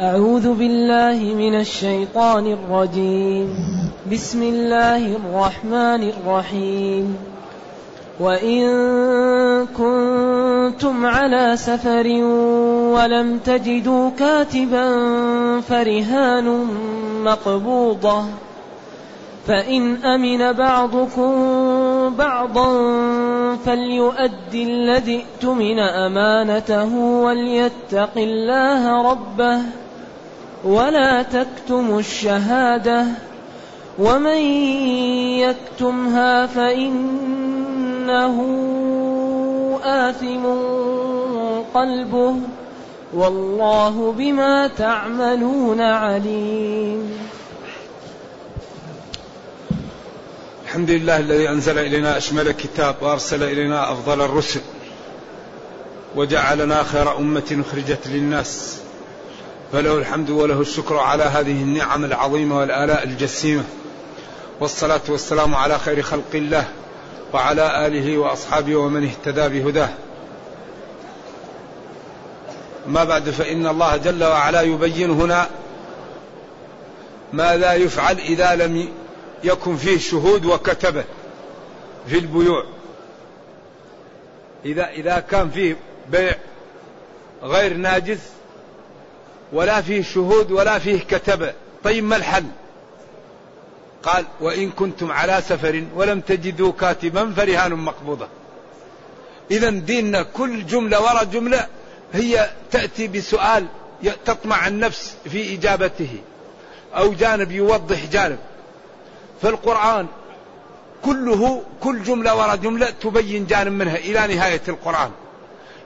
أعوذ بالله من الشيطان الرجيم. بسم الله الرحمن الرحيم. وإن كنتم على سفر ولم تجدوا كاتبا فرهان مقبوضة. فإن أمن بعضكم بعضا فليؤدي الذي ائتمن أمانته وليتق الله ربه. ولا تكتموا الشهادة ومن يكتمها فإنه آثم قلبه والله بما تعملون عليم الحمد لله الذي أنزل إلينا أشمل كتاب وأرسل إلينا أفضل الرسل وجعلنا خير أمة أخرجت للناس فله الحمد وله الشكر على هذه النعم العظيمة والآلاء الجسيمة. والصلاة والسلام على خير خلق الله وعلى آله وأصحابه ومن اهتدى بهداه. ما بعد فإن الله جل وعلا يبين هنا ماذا يفعل إذا لم يكن فيه شهود وكتبه في البيوع. إذا إذا كان فيه بيع غير ناجز ولا فيه شهود ولا فيه كتبه طيب ما الحل؟ قال وإن كنتم على سفر ولم تجدوا كاتبا فرهان مقبوضة. إذا ديننا كل جملة وراء جملة هي تأتي بسؤال تطمع النفس في إجابته أو جانب يوضح جانب. فالقرآن كله كل جملة وراء جملة تبين جانب منها إلى نهاية القرآن.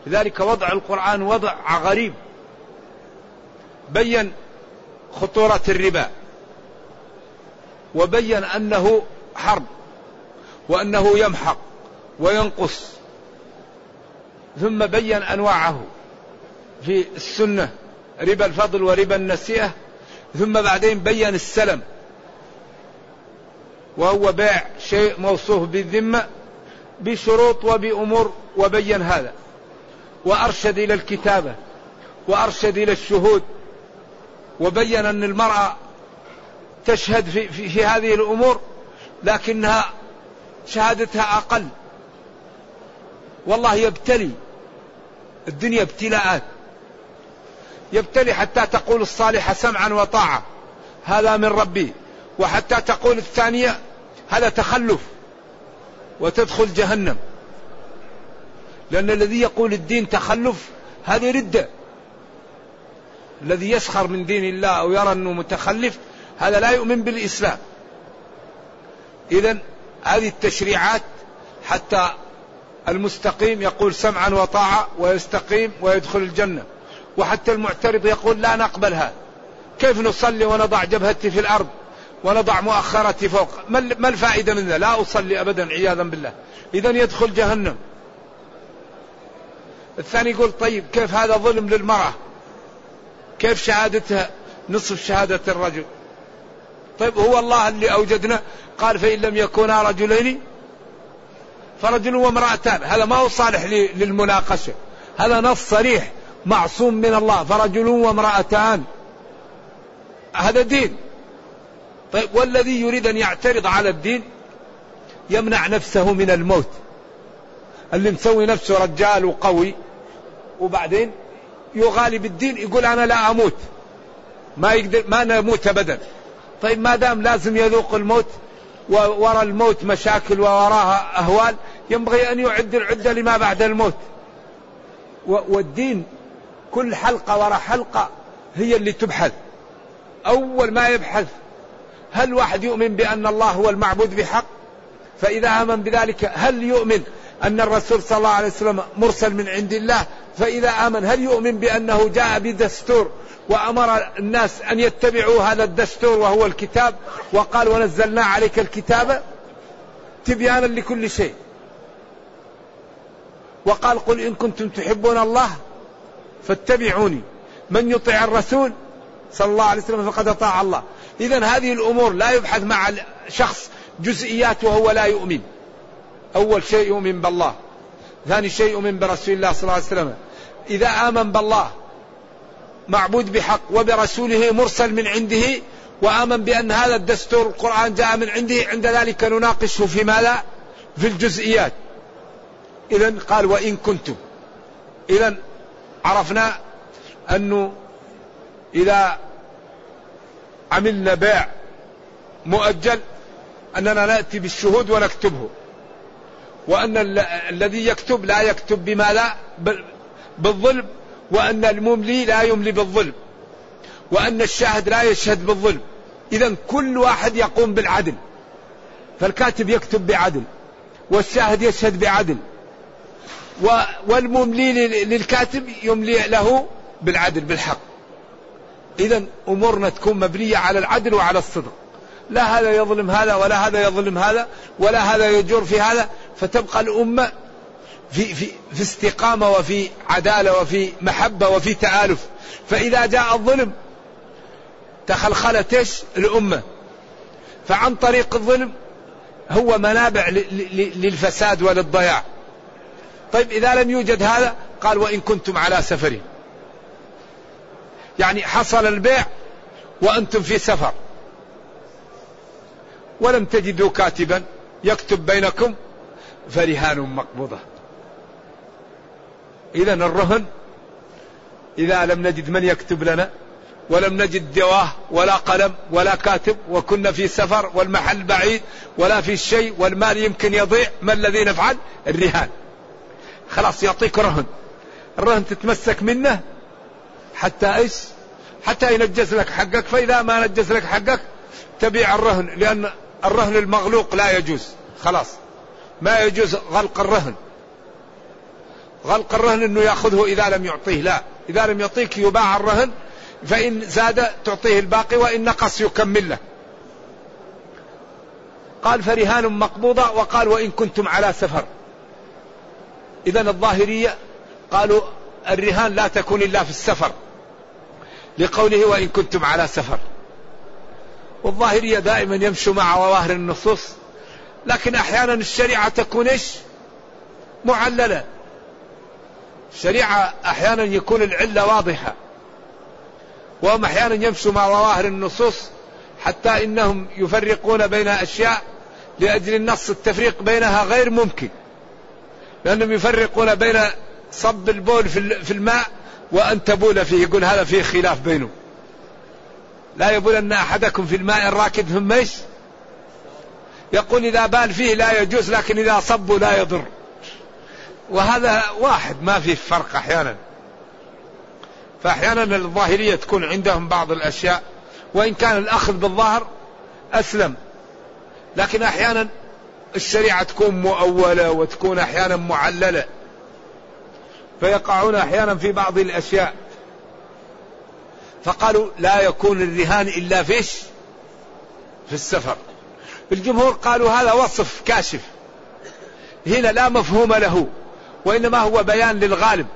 لذلك وضع القرآن وضع غريب. بين خطورة الربا وبين أنه حرب وأنه يمحق وينقص ثم بين أنواعه في السنة ربا الفضل وربا النسيئة ثم بعدين بين السلم وهو بيع شيء موصوف بالذمة بشروط وبأمور وبين هذا وأرشد إلى الكتابة وأرشد إلى الشهود وبين أن المرأة تشهد في, في, في هذه الأمور لكنها شهادتها أقل. والله يبتلي الدنيا ابتلاءات. يبتلي حتى تقول الصالحة سمعا وطاعة. هذا من ربي. وحتى تقول الثانية هذا تخلف وتدخل جهنم. لأن الذي يقول الدين تخلف هذه ردة. الذي يسخر من دين الله أو يرى أنه متخلف هذا لا يؤمن بالإسلام. إذا هذه التشريعات حتى المستقيم يقول سمعا وطاعة ويستقيم ويدخل الجنة. وحتى المعترض يقول لا نقبل هذا. كيف نصلي ونضع جبهتي في الأرض ونضع مؤخرتي فوق؟ ما الفائدة من ذا؟ لا أصلي أبدا عياذا بالله. إذا يدخل جهنم. الثاني يقول طيب كيف هذا ظلم للمرأة؟ كيف شهادتها؟ نصف شهادة الرجل. طيب هو الله اللي أوجدنا؟ قال فإن لم يكونا رجلين فرجل وامرأتان. هذا ما هو صالح للمناقشة. هذا نص صريح معصوم من الله فرجل وامرأتان. هذا دين. طيب والذي يريد أن يعترض على الدين؟ يمنع نفسه من الموت. اللي مسوي نفسه رجال وقوي وبعدين يغالي بالدين يقول أنا لا أموت. ما يقدر ما نموت أبدا. طيب ما دام لازم يذوق الموت وراء الموت مشاكل ووراها أهوال ينبغي أن يعد العدة لما بعد الموت. والدين كل حلقة وراء حلقة هي اللي تبحث. أول ما يبحث هل واحد يؤمن بأن الله هو المعبود بحق؟ فإذا آمن بذلك هل يؤمن؟ أن الرسول صلى الله عليه وسلم مرسل من عند الله فإذا آمن هل يؤمن بأنه جاء بدستور؟ وأمر الناس أن يتبعوا هذا الدستور وهو الكتاب وقال ونزلنا عليك الكتاب تبيانا لكل شيء وقال قل إن كنتم تحبون الله فاتبعوني من يطع الرسول صلى الله عليه وسلم فقد أطاع الله إذا هذه الأمور لا يبحث مع شخص جزئيات وهو لا يؤمن. أول شيء يؤمن بالله. ثاني شيء يؤمن برسول الله صلى الله عليه وسلم. إذا آمن بالله معبود بحق وبرسوله مرسل من عنده وآمن بأن هذا الدستور القرآن جاء من عنده عند ذلك نناقشه في ماذا؟ في الجزئيات. إذا قال وإن كنتم. إذا عرفنا أنه إذا عملنا بيع مؤجل أننا نأتي بالشهود ونكتبه. وأن الذي يكتب لا يكتب بما لا بالظلم. وأن المملي لا يملي بالظلم. وأن الشاهد لا يشهد بالظلم. إذا كل واحد يقوم بالعدل. فالكاتب يكتب بعدل. والشاهد يشهد بعدل. والمملي للكاتب يملي له بالعدل بالحق. إذا أمورنا تكون مبنية على العدل وعلى الصدق. لا هذا يظلم هذا ولا هذا يظلم هذا ولا هذا يجور في هذا فتبقى الأمة في, في, في استقامة وفي عدالة وفي محبة وفي تآلف. فإذا جاء الظلم تخلخلت إيش؟ الأمة. فعن طريق الظلم هو منابع للفساد وللضياع. طيب إذا لم يوجد هذا قال وإن كنتم على سفر. يعني حصل البيع وأنتم في سفر. ولم تجدوا كاتبا يكتب بينكم فرهان مقبوضة. إذا الرهن إذا لم نجد من يكتب لنا ولم نجد دواه ولا قلم ولا كاتب وكنا في سفر والمحل بعيد ولا في شيء والمال يمكن يضيع ما الذي نفعل؟ الرهان. خلاص يعطيك رهن. الرهن تتمسك منه حتى إيش؟ حتى ينجز لك حقك فإذا ما نجز لك حقك تبيع الرهن لأن الرهن المغلوق لا يجوز. خلاص. ما يجوز غلق الرهن. غلق الرهن إنه يأخذه إذا لم يعطيه. لا. إذا لم يعطيك يباع الرهن فإن زاد تعطيه الباقي وإن نقص يكمل له. قال فرهان مقبوضة وقال وإن كنتم على سفر. إذا الظاهرية قالوا الرهان لا تكون إلا في السفر. لقوله وإن كنتم على سفر. والظاهرية دائما يمشوا مع ظواهر النصوص لكن أحيانا الشريعة تكون إيش؟ معللة. الشريعة أحيانا يكون العلة واضحة وهم أحيانا يمشوا مع ظواهر النصوص حتى إنهم يفرقون بين أشياء لأجل النص التفريق بينها غير ممكن لأنهم يفرقون بين صب البول في الماء وأن تبول فيه يقول هذا فيه خلاف بينه لا يبولن أحدكم في الماء الراكد ثم إيش؟ يقول إذا بال فيه لا يجوز لكن إذا صبوا لا يضر. وهذا واحد ما فيه فرق أحيانا. فأحيانا الظاهرية تكون عندهم بعض الأشياء وإن كان الأخذ بالظاهر أسلم. لكن أحيانا الشريعة تكون مؤولة وتكون أحيانا معللة. فيقعون أحيانا في بعض الأشياء. فقالوا لا يكون الرهان إلا فيش في السفر. الجمهور قالوا هذا وصف كاشف. هنا لا مفهوم له وإنما هو بيان للغالب.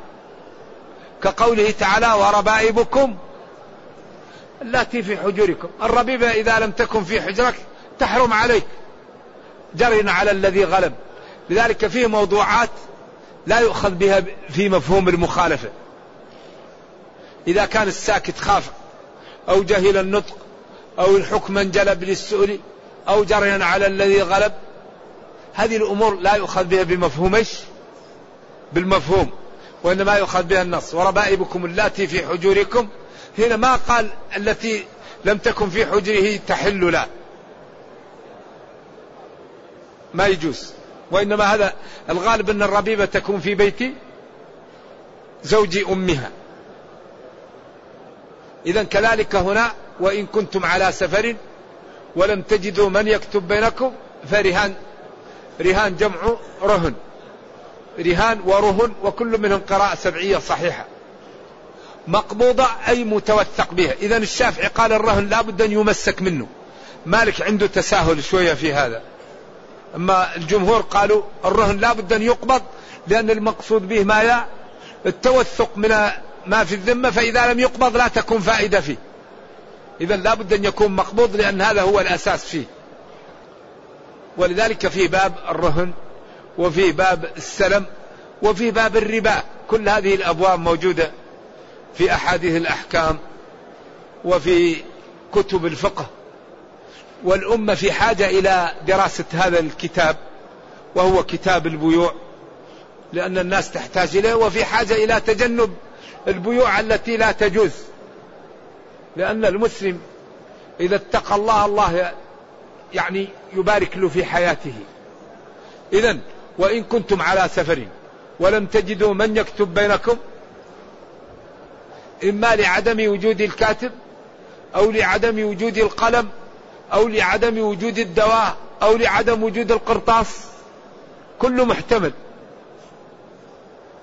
كقوله تعالى وربائبكم التي في حجوركم. الربيبة إذا لم تكن في حجرك تحرم عليك. جرنا على الذي غلب. لذلك فيه موضوعات لا يؤخذ بها في مفهوم المخالفة. إذا كان الساكت خاف أو جهل النطق أو الحكم انجلب للسؤل أو جريا على الذي غلب. هذه الأمور لا يؤخذ بها بمفهوم إيش؟ بالمفهوم وإنما يؤخذ بها النص. وربائبكم اللاتي في حجوركم هنا ما قال التي لم تكن في حجره تحل لا. ما يجوز. وإنما هذا الغالب أن الربيبة تكون في بيت زوج أمها. إذا كذلك هنا وإن كنتم على سفر ولم تجدوا من يكتب بينكم فرهان رهان جمع رهن رهان ورهن وكل منهم قراءة سبعية صحيحة. مقبوضة أي متوثق بها. إذا الشافعي قال الرهن لا بد أن يمسك منه. مالك عنده تساهل شوية في هذا. أما الجمهور قالوا الرهن لا بد أن يقبض لأن المقصود به ما التوثق من ما في الذمة فإذا لم يقبض لا تكون فائدة فيه. إذا لا بد أن يكون مقبوض لأن هذا هو الأساس فيه. ولذلك في باب الرهن وفي باب السلم وفي باب الربا. كل هذه الأبواب موجودة في أحاديث الأحكام وفي كتب الفقه. والأمة في حاجة إلى دراسة هذا الكتاب وهو كتاب البيوع لأن الناس تحتاج إليه وفي حاجة إلى تجنب البيوع التي لا تجوز. لأن المسلم إذا اتقى الله الله يعني يبارك له في حياته. إذا وإن كنتم على سفر ولم تجدوا من يكتب بينكم إما لعدم وجود الكاتب أو لعدم وجود القلم أو لعدم وجود الدواء أو لعدم وجود القرطاس. كله محتمل.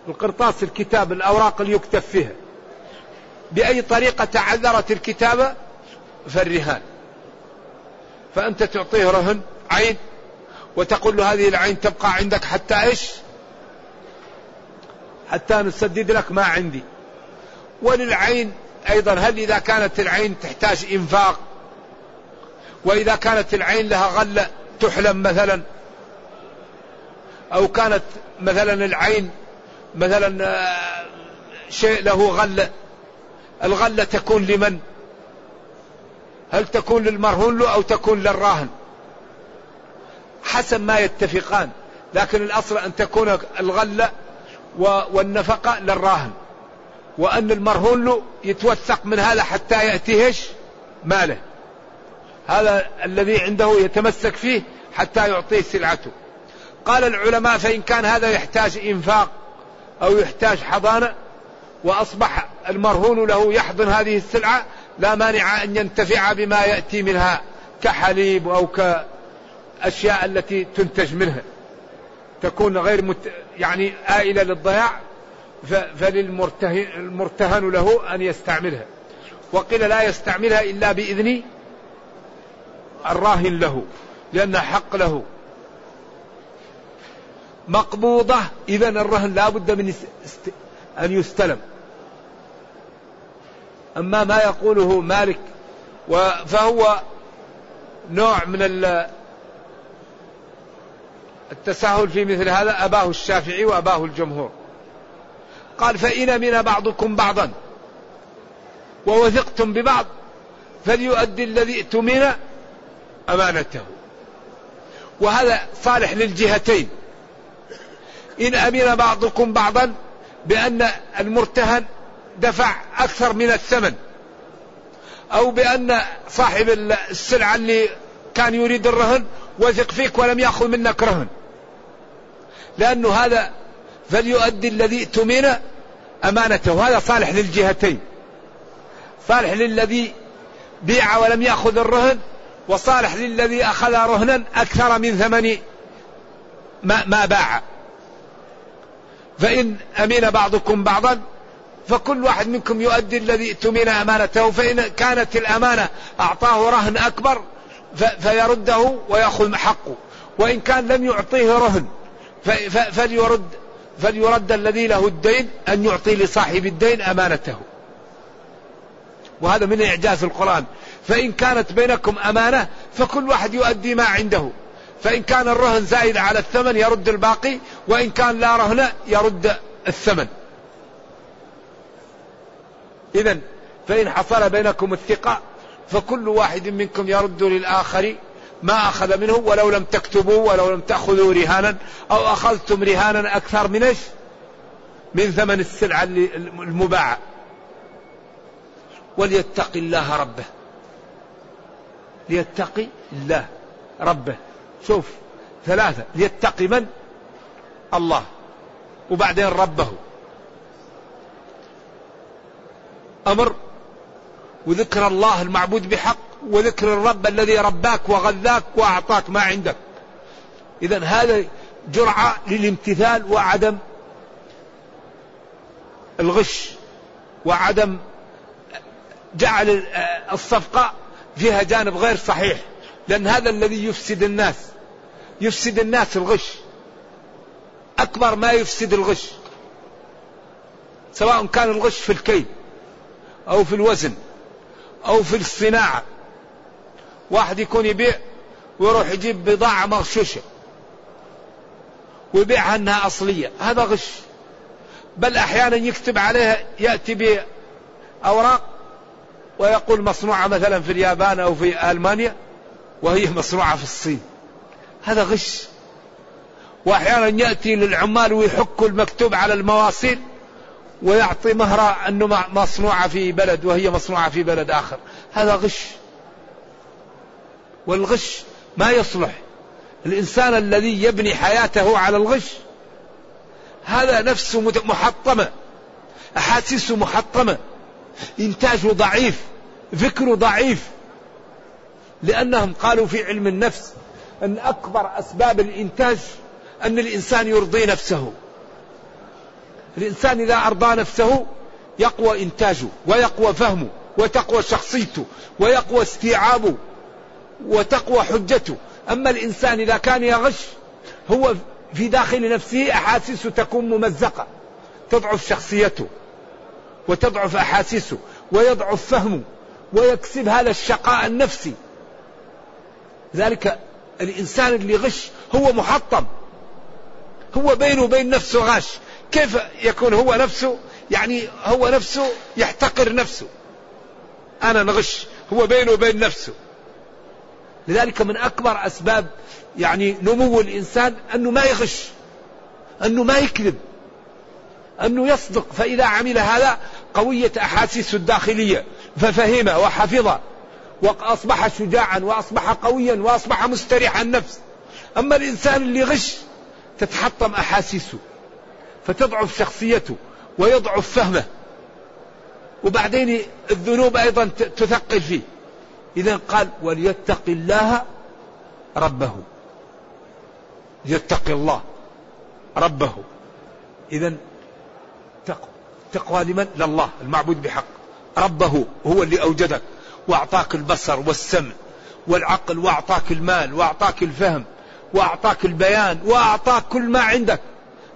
القرطاس الكتاب الأوراق اللي يكتب فيها. بأي طريقة تعذرت الكتابة فالرهان. فأنت تعطيه رهن عين وتقول له هذه العين تبقى عندك حتى إيش؟ حتى نسدد لك ما عندي. وللعين أيضا هل إذا كانت العين تحتاج إنفاق؟ وإذا كانت العين لها غلة تحلم مثلا؟ أو كانت مثلا العين مثلا آه، شيء له غله الغله تكون لمن؟ هل تكون للمرهون له أو تكون للراهن؟ حسب ما يتفقان. لكن الأصل أن تكون الغلة والنفقة للراهن. وأن المرهون له يتوثق من هذا حتى يأتيهش ماله. هذا الذي عنده يتمسك فيه حتى يعطيه سلعته. قال العلماء فإن كان هذا يحتاج إنفاق أو يحتاج حضانة وأصبح المرهون له يحضن هذه السلعة لا مانع أن ينتفع بما يأتي منها كحليب أو ك الأشياء التي تنتج منها تكون غير مت يعني آئلة للضياع فللمرتهن له أن يستعملها. وقيل لا يستعملها إلا بإذن الراهن له لأنها حق له. مقبوضة. إذا الرهن لا بد من أن يستلم. أما ما يقوله مالك فهو نوع من التساهل في مثل هذا. أباه الشافعي وأباه الجمهور. قال فإن أمن بعضكم بعضا ووثقتم ببعض فليؤدي الذي اؤتمن أمانته. وهذا صالح للجهتين. إن أمن بعضكم بعضا بأن المرتهن دفع أكثر من الثمن أو بأن صاحب السلعة اللي كان يريد الرهن وثق فيك ولم يأخذ منك رهن. لأنه هذا فليؤدي الذي اؤتمن أمانته. هذا صالح للجهتين. صالح للذي بيع ولم يأخذ الرهن وصالح للذي أخذ رهنا أكثر من ثمن ما, ما باع. فإن أمين بعضكم بعضا فكل واحد منكم يؤدي الذي اؤتمن أمانته فإن كانت الأمانة أعطاه رهن أكبر فيرده ويأخذ حقه. وإن كان لم يعطيه رهن فليرد فليرد الذي له الدين أن يعطي لصاحب الدين أمانته. وهذا من إعجاز القرآن. فإن كانت بينكم أمانة فكل واحد يؤدي ما عنده. فإن كان الرهن زائد على الثمن يرد الباقي وإن كان لا رهن يرد الثمن. إذا فإن حصل بينكم الثقة فكل واحد منكم يرد للآخر ما أخذ منه ولو لم تكتبوا ولو لم تأخذوا رهانا أو أخذتم رهانا أكثر من إيش؟ من ثمن السلعة المباعة. وليتق الله ربه. ليتقي الله ربه. شوف ثلاثة ليتقي من؟ الله. وبعدين ربه. أمر؟ وذكر الله المعبود بحق وذكر الرب الذي رباك وغذاك وأعطاك ما عندك. اذا هذا جرعة للامتثال وعدم الغش وعدم جعل الصفقة فيها جانب غير صحيح. لأن هذا الذي يفسد الناس. يفسد الناس الغش. أكبر ما يفسد الغش. سواء كان الغش في الكيل أو في الوزن أو في الصناعة. واحد يكون يبيع ويروح يجيب بضاعة مغشوشة ويبيعها انها أصلية. هذا غش. بل أحيانا يكتب عليها يأتي أوراق ويقول مصنوعة مثلا في اليابان أو في ألمانيا وهي مصنوعة في الصين. هذا غش. وأحيانا يأتي للعمال ويحك المكتوب على المواصيل ويعطي مهرة أنه مصنوعة في بلد وهي مصنوعة في بلد آخر. هذا غش. والغش ما يصلح. الإنسان الذي يبني حياته على الغش هذا نفسه محطمة. أحاسيسه محطمة. إنتاجه ضعيف. فكره ضعيف. لأنهم قالوا في علم النفس أن أكبر أسباب الإنتاج أن الإنسان يرضي نفسه. الإنسان إذا أرضى نفسه يقوى إنتاجه ويقوى فهمه وتقوى شخصيته ويقوى استيعابه وتقوى حجته. أما الإنسان إذا كان يغش هو في داخل نفسه أحاسيسه تكون ممزقة. تضعف شخصيته وتضعف أحاسيسه ويضعف فهمه ويكسب هذا الشقاء النفسي. ذلك الإنسان اللي غش هو محطم. هو بينه وبين نفسه غاش. كيف يكون هو نفسه؟ يعني هو نفسه يحتقر نفسه. أنا نغش. هو بينه وبين نفسه. لذلك من أكبر أسباب يعني نمو الإنسان أنه ما يغش. أنه ما يكذب. أنه يصدق. فإذا عمل هذا قوية أحاسيسه الداخلية. ففهمه وحفظه. وأصبح شجاعا وأصبح قويا وأصبح مستريح النفس. أما الإنسان اللي غش تتحطم أحاسيسه فتضعف شخصيته ويضعف فهمه. وبعدين الذنوب أيضا تثقل فيه. إذا قال وليتق الله ربه. يتقي الله ربه. إذا تقوى لمن؟ لله المعبود بحق. ربه هو اللي أوجدك. وأعطاك البصر والسمع والعقل وأعطاك المال وأعطاك الفهم وأعطاك البيان وأعطاك كل ما عندك.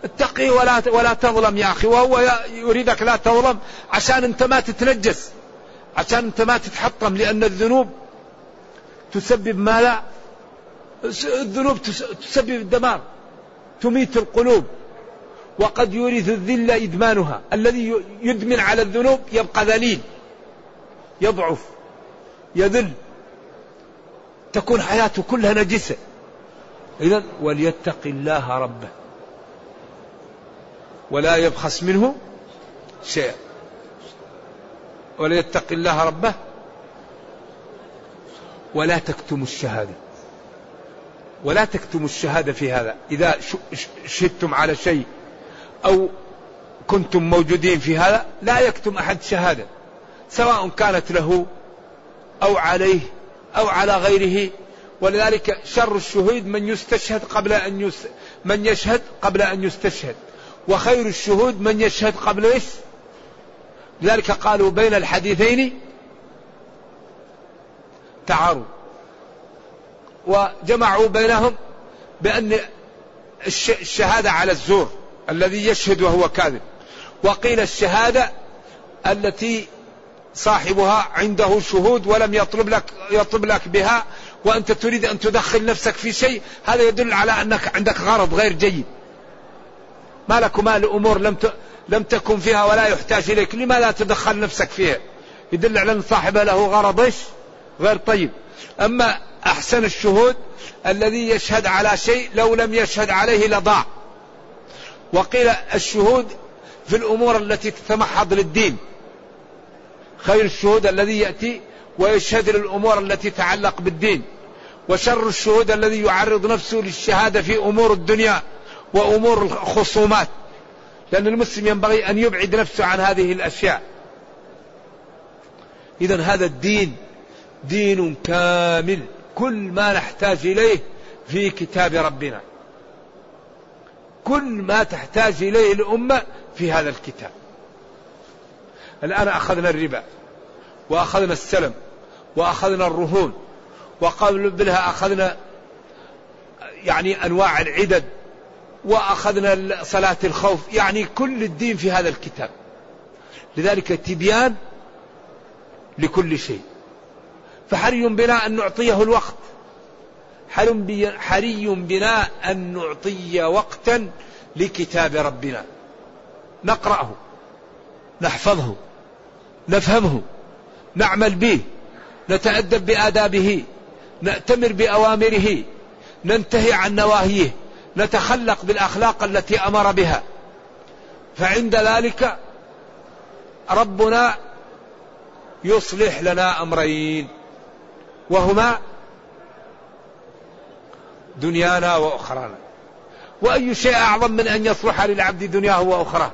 اتقي ولا ولا تظلم يا أخي وهو يريدك لا تظلم عشان أنت ما تتنجس عشان أنت ما تتحطم لأن الذنوب تسبب ما لا الذنوب تسبب الدمار تميت القلوب وقد يورث الذل إدمانها. الذي يدمن على الذنوب يبقى ذليل يضعف. يذل. تكون حياته كلها نجسة. إذا وليتق الله ربه. ولا يبخس منه شيئا وليتق الله ربه. ولا تكتموا الشهادة. ولا تكتموا الشهادة في هذا. إذا شهدتم على شيء أو كنتم موجودين في هذا لا يكتم أحد شهادة. سواء كانت له أو عليه أو على غيره. ولذلك شر الشهود من يستشهد قبل أن يس من يشهد قبل أن يستشهد. وخير الشهود من يشهد قبل إيش؟ لذلك قالوا بين الحديثين تعاروا وجمعوا بينهم بأن الشهادة على الزور الذي يشهد وهو كاذب. وقيل الشهادة التي صاحبها عنده شهود ولم يطلب لك يطلب لك بها وأنت تريد أن تدخل نفسك في شيء هذا يدل على أنك عندك غرض غير جيد. ما لك وما لامور لم لم تكن فيها ولا يحتاج إليك، لما لا تدخل نفسك فيها؟ يدل على أن صاحبها له غرض؟ غير طيب. أما أحسن الشهود الذي يشهد على شيء لو لم يشهد عليه لضاع. وقيل الشهود في الأمور التي تتمحض للدين. خير الشهود الذي يأتي ويشهد للأمور التي تتعلق بالدين. وشر الشهود الذي يعرض نفسه للشهادة في أمور الدنيا وأمور الخصومات. لأن المسلم ينبغي أن يبعد نفسه عن هذه الأشياء. اذا هذا الدين دين كامل كل ما نحتاج إليه في كتاب ربنا. كل ما تحتاج إليه الأمة في هذا الكتاب. الآن أخذنا الربا وأخذنا السلم وأخذنا الرهون وقبلها أخذنا يعني أنواع العدد وأخذنا صلاة الخوف يعني كل الدين في هذا الكتاب. لذلك تبيان لكل شيء. فحري بنا أن نعطيه الوقت. حري بنا أن نعطي وقتا لكتاب ربنا. نقرأه نحفظه. نفهمه نعمل به نتأدب بآدابه نأتمر بأوامره ننتهي عن نواهيه نتخلق بالأخلاق التي أمر بها. فعند ذلك ربنا يصلح لنا أمرين وهما دنيانا وأخرانا. وأي شيء أعظم من أن يصلح للعبد دنياه وأخراه؟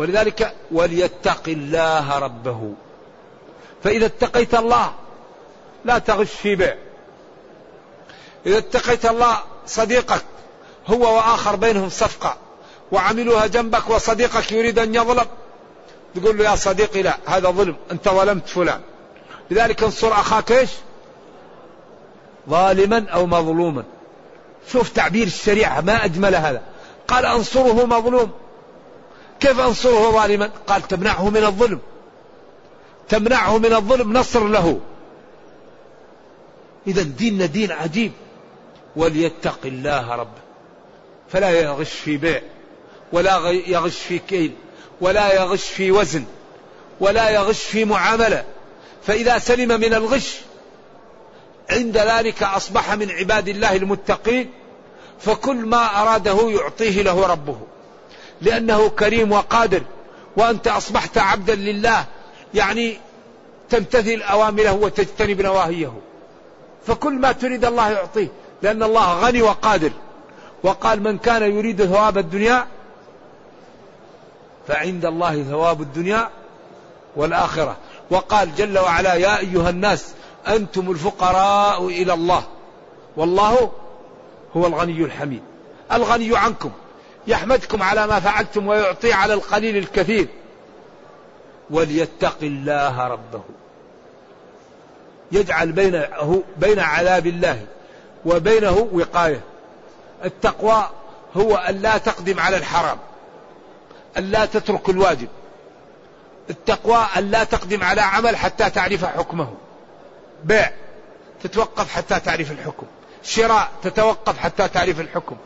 ولذلك وليتق الله ربه. فإذا اتقيت الله لا تغش في بيع. إذا اتقيت الله صديقك هو وآخر بينهم صفقة وعملوها جنبك وصديقك يريد أن يظلم تقول له يا صديقي لا هذا ظلم أنت ظلمت فلان. لذلك انصر أخاك إيش؟ ظالما أو مظلوما. شوف تعبير الشريعة ما أجمل هذا. قال أنصره مظلوم. كيف أنصره ظالما؟ قال تمنعه من الظلم. تمنعه من الظلم نصر له. إذا ديننا دين عجيب. وليتق الله ربه فلا يغش في بيع ولا يغش في كيل ولا يغش في وزن ولا يغش في معاملة. فإذا سلم من الغش عند ذلك أصبح من عباد الله المتقين فكل ما أراده يعطيه له ربه. لأنه كريم وقادر وأنت أصبحت عبدا لله يعني تمتثل أوامره وتجتنب نواهيه. فكل ما تريد الله يعطيه لأن الله غني وقادر. وقال من كان يريد ثواب الدنيا فعند الله ثواب الدنيا والآخرة. وقال جل وعلا يا أيها الناس أنتم الفقراء إلى الله والله هو الغني الحميد. الغني عنكم يحمدكم على ما فعلتم ويعطي على القليل الكثير. وليتق الله ربه. يجعل بينه بين عذاب الله وبينه وقاية. التقوى هو أن لا تقدم على الحرام. أن لا تترك الواجب. التقوى أن لا تقدم على عمل حتى تعرف حكمه. بيع. تتوقف حتى تعرف الحكم. شراء. تتوقف حتى تعرف الحكم.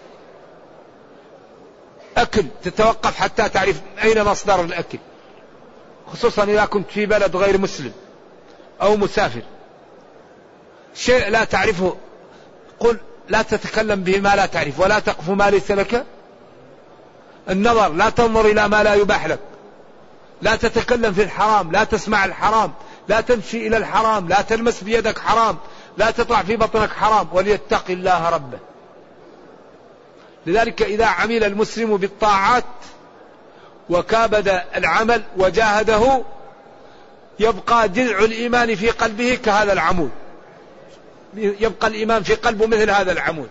أكل تتوقف حتى تعرف أين مصدر الأكل. خصوصا إذا كنت في بلد غير مسلم أو مسافر. شيء لا تعرفه قل لا تتكلم به ما لا تعرف ولا تقف ما ليس لك النظر لا تنظر إلى ما لا يباح لك. لا تتكلم في الحرام لا تسمع الحرام لا تمشي إلى الحرام لا تلمس بيدك حرام لا تطع في بطنك حرام وليتق الله ربه. لذلك إذا عمل المسلم بالطاعات وكابد العمل وجاهده يبقى جذع الإيمان في قلبه كهذا العمود. يبقى الإيمان في قلبه مثل هذا العمود.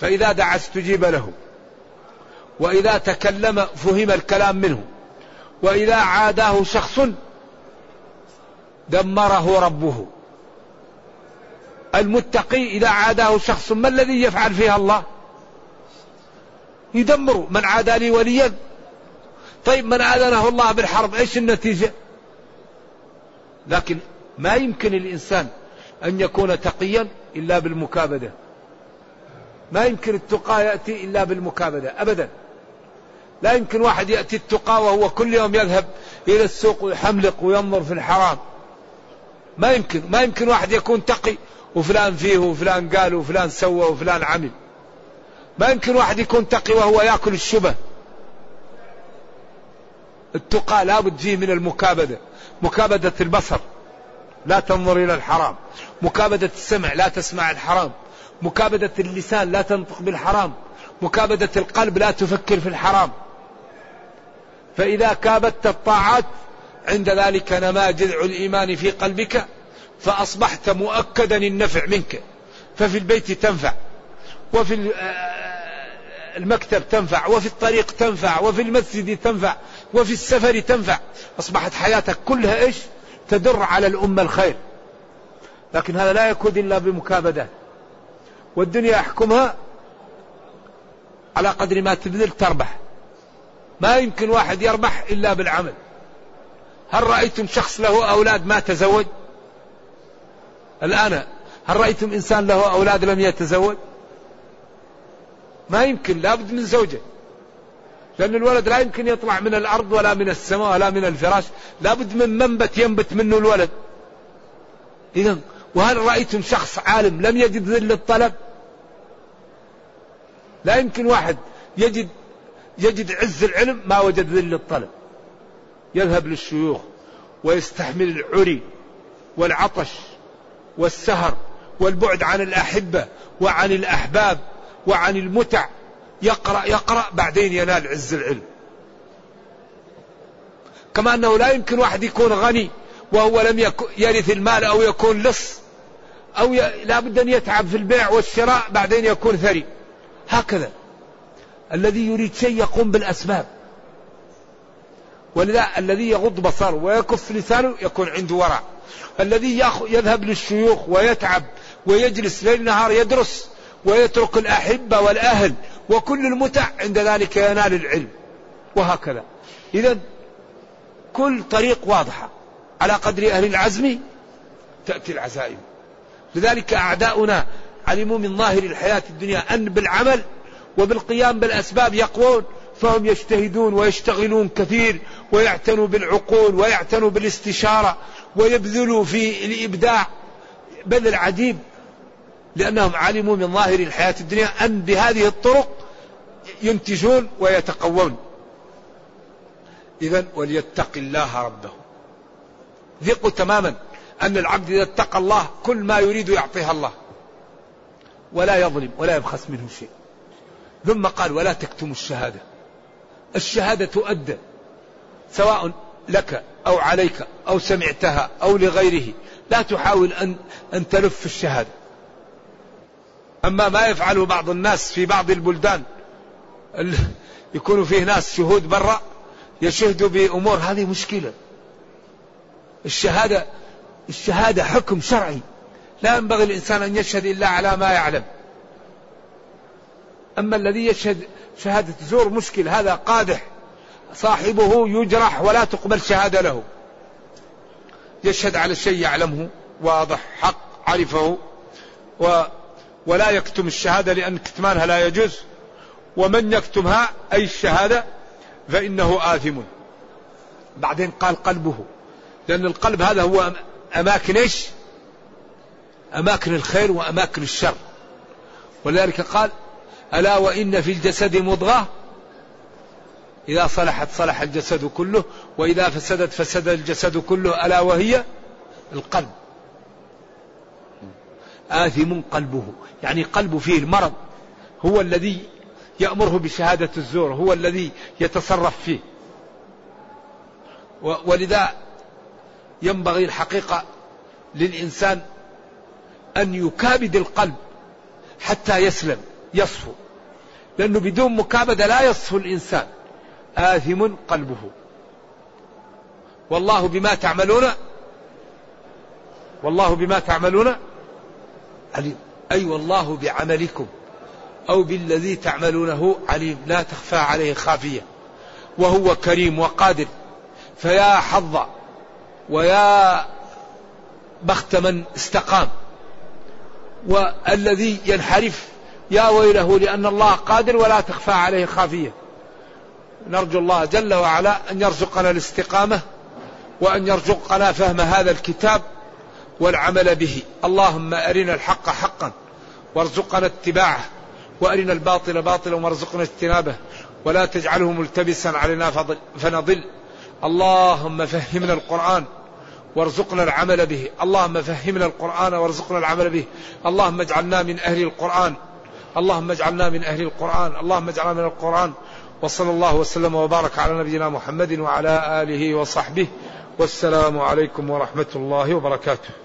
فإذا دعا استجيب له وإذا تكلم فهم الكلام منه وإذا عاداه شخص دمره ربه. المتقي إذا عاداه شخص ما الذي يفعل فيها الله؟ يدمره من عادى لي وليا. طيب من آذنه الله بالحرب إيش النتيجة؟ لكن ما يمكن الإنسان أن يكون تقيا إلا بالمكابدة. ما يمكن التقى يأتي إلا بالمكابدة أبدا. لا يمكن واحد يأتي التقى وهو كل يوم يذهب إلى السوق ويحملق وينظر في الحرام. ما يمكن ما يمكن واحد يكون تقي وفلان فيه وفلان قال وفلان سوى وفلان عمل. ما يمكن واحد يكون تقي وهو يأكل الشبه. التقى لابد فيه من المكابدة. مكابدة البصر لا تنظر إلى الحرام. مكابدة السمع لا تسمع الحرام. مكابدة اللسان لا تنطق بالحرام. مكابدة القلب لا تفكر في الحرام. فإذا كابدت الطاعات عند ذلك نما جذع الإيمان في قلبك. فأصبحت مؤكدا النفع منك. ففي البيت تنفع وفي المكتب تنفع وفي الطريق تنفع وفي المسجد تنفع وفي السفر تنفع. أصبحت حياتك كلها إيش؟ تدر على الأمة الخير. لكن هذا لا يكون إلا بمكابدة. والدنيا يحكمها على قدر ما تبذل تربح. ما يمكن واحد يربح إلا بالعمل. هل رأيتم شخص له أولاد ما تزوج؟ الآن هل رأيتم إنسان له أولاد لم يتزوج؟ ما يمكن لابد من زوجة. لأن الولد لا يمكن يطلع من الأرض ولا من السماء ولا من الفراش. لابد من منبت ينبت منه الولد. إذا وهل رأيتم شخص عالم لم يجد ذل الطلب؟ لا يمكن واحد يجد يجد عز العلم ما وجد ذل الطلب. يذهب للشيوخ ويستحمل العري والعطش. والسهر والبعد عن الأحبة وعن الأحباب وعن المتع. يقرأ يقرأ بعدين ينال عز العلم. كما أنه لا يمكن واحد يكون غني وهو لم يرث المال أو يكون لص أو ي... لا بد أن يتعب في البيع والشراء بعدين يكون ثري. هكذا. الذي يريد شيء يقوم بالأسباب. ولذا الذي يغض بصره ويكف لسانه يكون عنده ورع. الذي يذهب للشيوخ ويتعب ويجلس ليل نهار يدرس ويترك الأحبة والأهل وكل المتع عند ذلك ينال العلم. وهكذا. إذا كل طريق واضحة. على قدر أهل العزم تأتي العزائم. لذلك أعداؤنا علموا من ظاهر الحياة الدنيا أن بالعمل وبالقيام بالأسباب يقوون فهم يجتهدون ويشتغلون كثير ويعتنوا بالعقول ويعتنوا بالاستشارة ويبذلوا في الإبداع بذل عجيب لأنهم علموا من ظاهر الحياة الدنيا أن بهذه الطرق ينتجون ويتقوون. إذا وليتق الله ربه. ثقوا تماما أن العبد إذا اتقى الله كل ما يريد يعطيها الله. ولا يظلم ولا يبخس منه شيء. ثم قال ولا تكتموا الشهادة. الشهادة تؤدى سواء لك أو عليك أو سمعتها أو لغيره. لا تحاول أن أن تلف الشهادة. أما ما يفعله بعض الناس في بعض البلدان يكون فيه ناس شهود برا يشهدوا بأمور هذه مشكلة. الشهادة الشهادة حكم شرعي. لا ينبغي الإنسان أن يشهد إلا على ما يعلم. أما الذي يشهد شهادة زور مشكل هذا قادح. صاحبه يجرح ولا تقبل شهادة له. يشهد على شيء يعلمه واضح حق عرفه و ولا يكتم الشهادة لأن كتمانها لا يجوز. ومن يكتمها أي الشهادة؟ فإنه آثم. بعدين قال قلبه. لأن القلب هذا هو أماكن إيش؟ أماكن الخير وأماكن الشر. ولذلك قال ألا وإن في الجسد مضغة إذا صلحت صلح الجسد كله وإذا فسدت فسد الجسد كله ألا وهي القلب. آثم قلبه يعني قلبه فيه المرض هو الذي يأمره بشهادة الزور هو الذي يتصرف فيه. ولذا ينبغي الحقيقة للإنسان أن يكابد القلب حتى يسلم يصفو. لأنه بدون مكابدة لا يصفو الإنسان. آثم قلبه. والله بما تعملون والله بما تعملون عليم. أي والله بعملكم أو بالذي تعملونه عليم. لا تخفى عليه خافية. وهو كريم وقادر. فيا حظ ويا بخت من استقام. والذي ينحرف يا ويله لأن الله قادر ولا تخفى عليه خافية. نرجو الله جل وعلا أن يرزقنا الاستقامة وأن يرزقنا فهم هذا الكتاب والعمل به. اللهم أرنا الحق حقا وارزقنا اتباعه وأرنا الباطل باطلا وارزقنا اجتنابه ولا تجعله ملتبسا علينا فنضل. اللهم فهمنا القرآن وارزقنا العمل به. اللهم فهمنا القرآن وارزقنا العمل به. اللهم اجعلنا من أهل القرآن. اللهم اجعلنا من أهل القرآن. اللهم اجعلنا من القرآن. وصلى الله وسلم وبارك على نبينا محمد وعلى آله وصحبه والسلام عليكم ورحمة الله وبركاته.